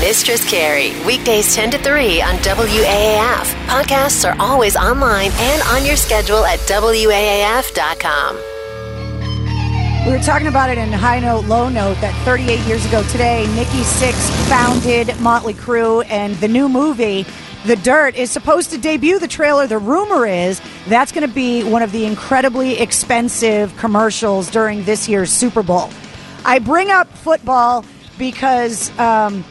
Mistress Carrie, weekdays 10 to 3 on WAAF. Podcasts are always online and on your schedule at WAAF.com. We were talking about it in High Note, Low Note that 38 years ago today, Nikki Sixx founded Motley Crue, and the new movie, The Dirt, is supposed to debut. The trailer, the rumor is that's going to be one of the incredibly expensive commercials during this year's Super Bowl. I bring up football because. Um,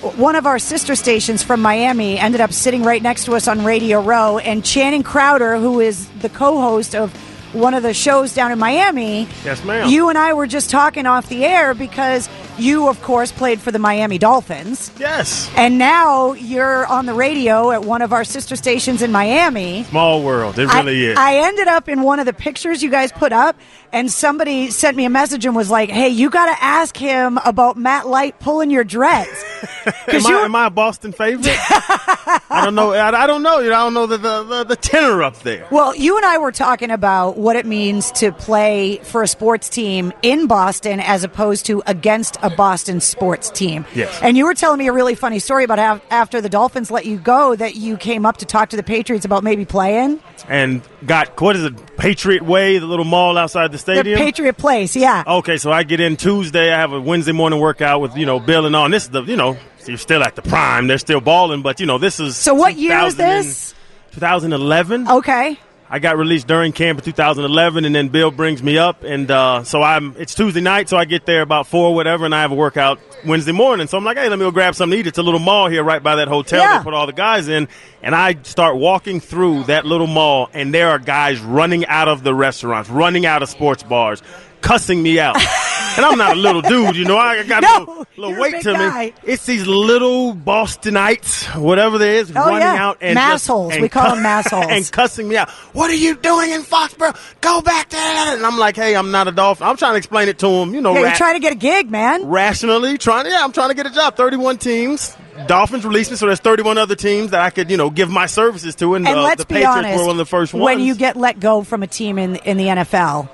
one of our sister stations from Miami ended up sitting right next to us on Radio Row, and Channing Crowder, who is the co-host of one of the shows down in Miami. Yes, ma'am. You and I were just talking off the air because you, of course, played for the Miami Dolphins. Yes. And now you're on the radio at one of our sister stations in Miami. Small world. It really I, is. I ended up in one of the pictures you guys put up, and somebody sent me a message and was like, "Hey, you got to ask him about Matt Light pulling your dreads." am, I, am I a Boston favorite? I don't know. I, I don't know. You know, I don't know the, the, the, the tenor up there. Well, you and I were talking about what it means to play for a sports team in Boston as opposed to against a Boston sports team. Yes. And you were telling me a really funny story about how after the Dolphins let you go that you came up to talk to the Patriots about maybe playing. And got, what is it, Patriot Way, the little mall outside the stadium? The Patriot Place, yeah. Okay, so I get in Tuesday. I have a Wednesday morning workout with, you know, Bill and all. And this is the, you know, you're still at the prime. They're still balling, but, you know, this is. So what year is this? 2011. Okay. I got released during camp in 2011, and then Bill brings me up, and uh, so I'm. It's Tuesday night, so I get there about four, whatever, and I have a workout Wednesday morning. So I'm like, hey, let me go grab something to eat. It's a little mall here, right by that hotel. Yeah. They put all the guys in, and I start walking through that little mall, and there are guys running out of the restaurants, running out of sports bars, cussing me out. and I'm not a little dude, you know. I got No, a little, little weight to guy. me. It's these little Bostonites, whatever there is, Oh, running yeah. out and Massholes. We call them massholes. and cussing me out. What are you doing in Foxborough? Go back there. And I'm like, hey, I'm not a dolphin. I'm trying to explain it to him, you know, Yeah, ra- you're trying to get a gig, man. rationally. Trying to, yeah, I'm trying to get a job. 31 teams. Dolphins released me, so there's 31 other teams that I could, you know, give my services to. And, And uh, let's the be Patriots honest, were one of the first ones. when you get let go from a team in in the NFL,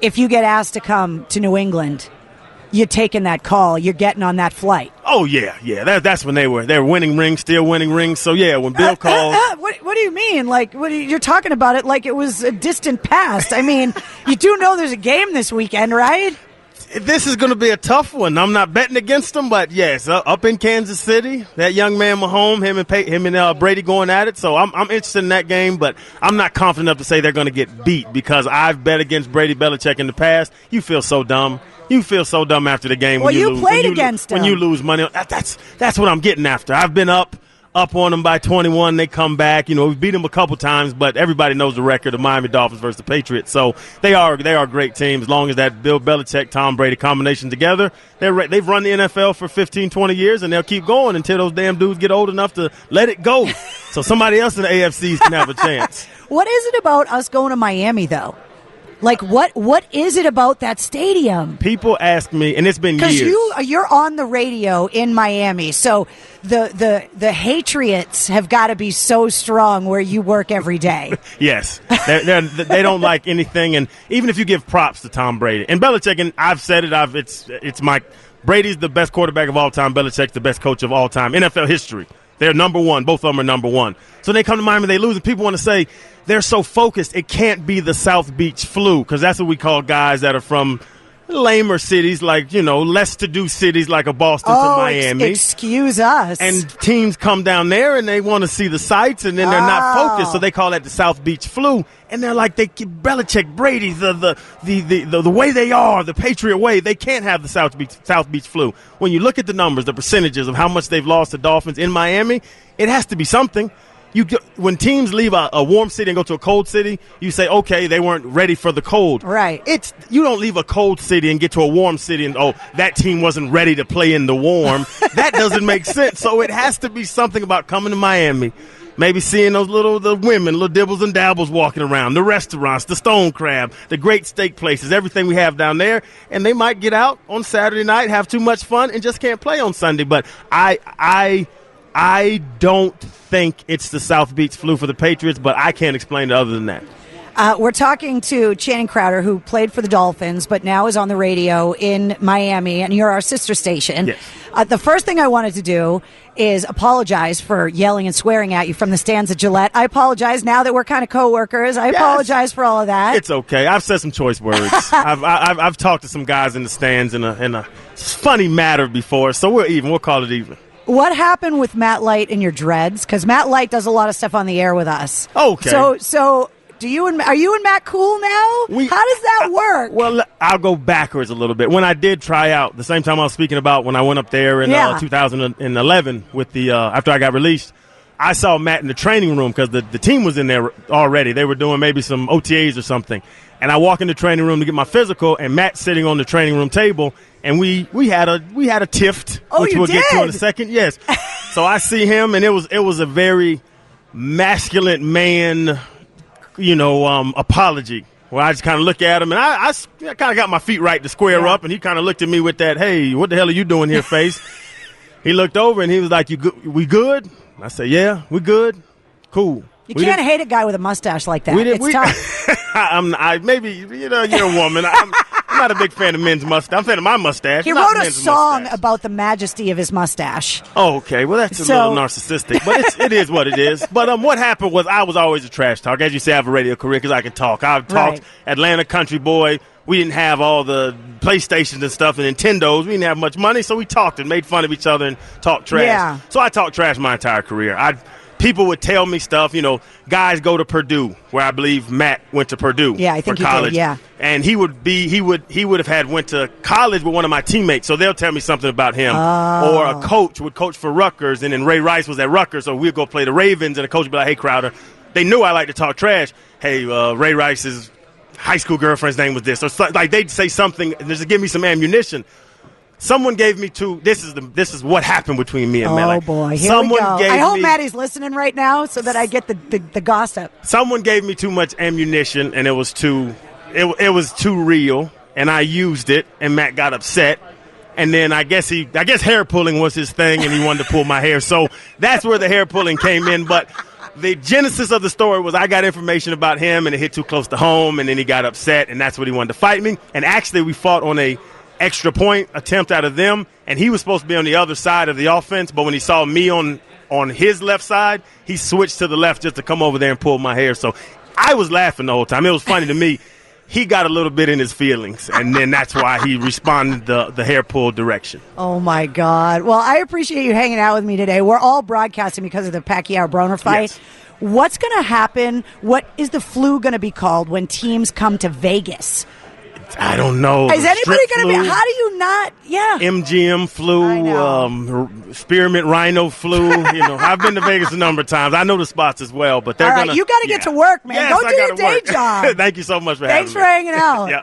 if you get asked to come to New England, you're taking that call. You're getting on that flight. oh yeah, yeah, that, that's when they were they were winning rings, still winning rings. So yeah, when Bill called, Uh, uh, what, what do you mean? Like, what you, you're talking about it like it was a distant past. I mean, you do know there's a game this weekend, right? This is going to be a tough one. I'm not betting against them, but yes, uh, up in Kansas City, that young man Mahomes, him and him and uh, Brady going at it. So I'm, I'm interested in that game, but I'm not confident enough to say they're going to get beat because I've bet against Brady Belichick in the past. You feel so dumb. You feel so dumb after the game. Well, when you, you lose, played when you, against when him. you lose money. That, that's that's what I'm getting after. I've been up. Up on them by 21, they come back. You know, we've beat them a couple times, but everybody knows the record of Miami Dolphins versus the Patriots. So they are they are great teams. As long as that Bill Belichick, Tom Brady combination together, they're they've run the NFL for 15, 20 years, and they'll keep going until those damn dudes get old enough to let it go. so somebody else in the AFCs can have a chance. What is it about us going to Miami though? Like, what what is it about that stadium? People ask me, and it's been years. Because you you're on the radio in Miami, so the the the Hatriots have got to be so strong where you work every day. Yes, they're, they're, they don't like anything, and even if you give props to Tom Brady and Belichick, and I've said it, I've it's it's my Brady's the best quarterback of all time. Belichick's the best coach of all time. NFL history. They're number one. Both of them are number one. So they come to Miami, they lose, and people want to say they're so focused. It can't be the South Beach flu because that's what we call guys that are from lamer cities, like you know, less to do cities like a Boston oh, to ex- Miami. excuse us. and teams come down there and they want to see the sights, and then they're not Oh. focused, so they call that the South Beach flu. And they're like, they Belichick, Brady, the the, the, the, the the way they are, the Patriot way, they can't have the South Beach South Beach flu. When you look at the numbers, the percentages of how much they've lost to Dolphins in Miami, it has to be something. You when teams leave a, a warm city and go to a cold city, you say, okay, they weren't ready for the cold. Right. It's you don't leave a cold city and get to a warm city and oh, that team wasn't ready to play in the warm. that doesn't make sense. So it has to be something about coming to Miami. Maybe seeing those little the women, little dibbles and dabbles walking around, the restaurants, the stone crab, the great steak places, everything we have down there, and they might get out on Saturday night, have too much fun, and just can't play on Sunday. But I, I, I don't think it's the South Beach flu for the Patriots, but I can't explain it other than that. Uh, we're talking to Channing Crowder, who played for the Dolphins, but now is on the radio in Miami, and you're our sister station. Yes. Uh, the first thing I wanted to do is apologize for yelling and swearing at you from the stands at Gillette. I apologize now that we're kind of coworkers. I apologize for all of that. It's okay. I've said some choice words. I've, I've I've talked to some guys in the stands in a in a funny matter before, so we're even. We'll call it even. What happened with Matt Light and your dreads? Because Matt Light does a lot of stuff on the air with us. Okay. So, so do you and are you and Matt cool now? We- How does that work? Well, I'll go backwards a little bit. When I did try out, the same time I was speaking about when I went up there in Yeah. uh, 2011 with the uh, after I got released, I saw Matt in the training room because the, the team was in there already. They were doing maybe some OTAs or something. And I walk in the training room to get my physical, and Matt's sitting on the training room table, and we we had a we had a tiff, Oh, which we'll get to in a second. Yes. so I see him, and it was it was a very masculine man you know, um, apology. Well, I just kind of look at him, and I, I, kind of got my feet right to square Yeah. up, and he kind of looked at me with that, "Hey, what the hell are you doing here?" face. he looked over and he was like, "You good? We good?" I said, "Yeah, we good. Cool." You We can't hate a guy with a mustache like that. We it's We, tough. I'm. I maybe you know you're a woman. I'm, I'm not a big fan of men's mustache. I'm a fan of my mustache. He wrote a song mustache. about the majesty of his mustache. Oh, okay. Well, that's a So- little narcissistic, but it's, it is what it is. But um, what happened was I was always a trash talk. As you say, I have a radio career because I can talk. I've talked Right. Atlanta country boy. We didn't have all the PlayStations and stuff and Nintendos. We didn't have much money, so we talked and made fun of each other and talked trash. Yeah. So I talked trash my entire career. I people would tell me stuff. You know, guys go to Purdue, where I believe Matt went to Purdue. Yeah, I think for he did, college. yeah. And he would be he would he would have had went to college with one of my teammates, so they'll tell me something about him. Oh. Or a coach would coach for Rutgers, and then Ray Rice was at Rutgers, so we'd go play the Ravens, and the coach would be like, "Hey Crowder," they knew I like to talk trash. Hey, uh, Ray Rice's high school girlfriend's name was this, or so, like they'd say something and just give me some ammunition. Someone gave me two. This is the this is what happened between me and Matt. Oh Like, boy, here someone we go. Gave I hope me, Maddie's listening right now so that I get the, the, the gossip. someone gave me too much ammunition and it was too it, it was too real and I used it and Matt got upset and then I guess he I guess hair pulling was his thing and he wanted to pull my hair so that's where the hair pulling came in but the genesis of the story was I got information about him and it hit too close to home and then he got upset and that's what he wanted to fight me and actually we fought on a extra point attempt out of them and he was supposed to be on the other side of the offense but when he saw me on on his left side he switched to the left just to come over there and pull my hair so I was laughing the whole time it was funny to me he got a little bit in his feelings and then that's why he responded the the hair pull direction Oh my God. Well, I appreciate you hanging out with me today. We're all broadcasting because of the Pacquiao Broner fight. Yes. What's going to happen? What is the flu going to be called when teams come to Vegas? I don't know Is anybody going to be? How do you not? Yeah. MGM flu, um, spearmint rhino flu. You know, I've been to Vegas a number of times. I know the spots as well, but they're right, gonna. you gotta get yeah. to work, man. Yes, Go do your day work. job. Thank you so much for Thanks for having me. hanging out. yeah.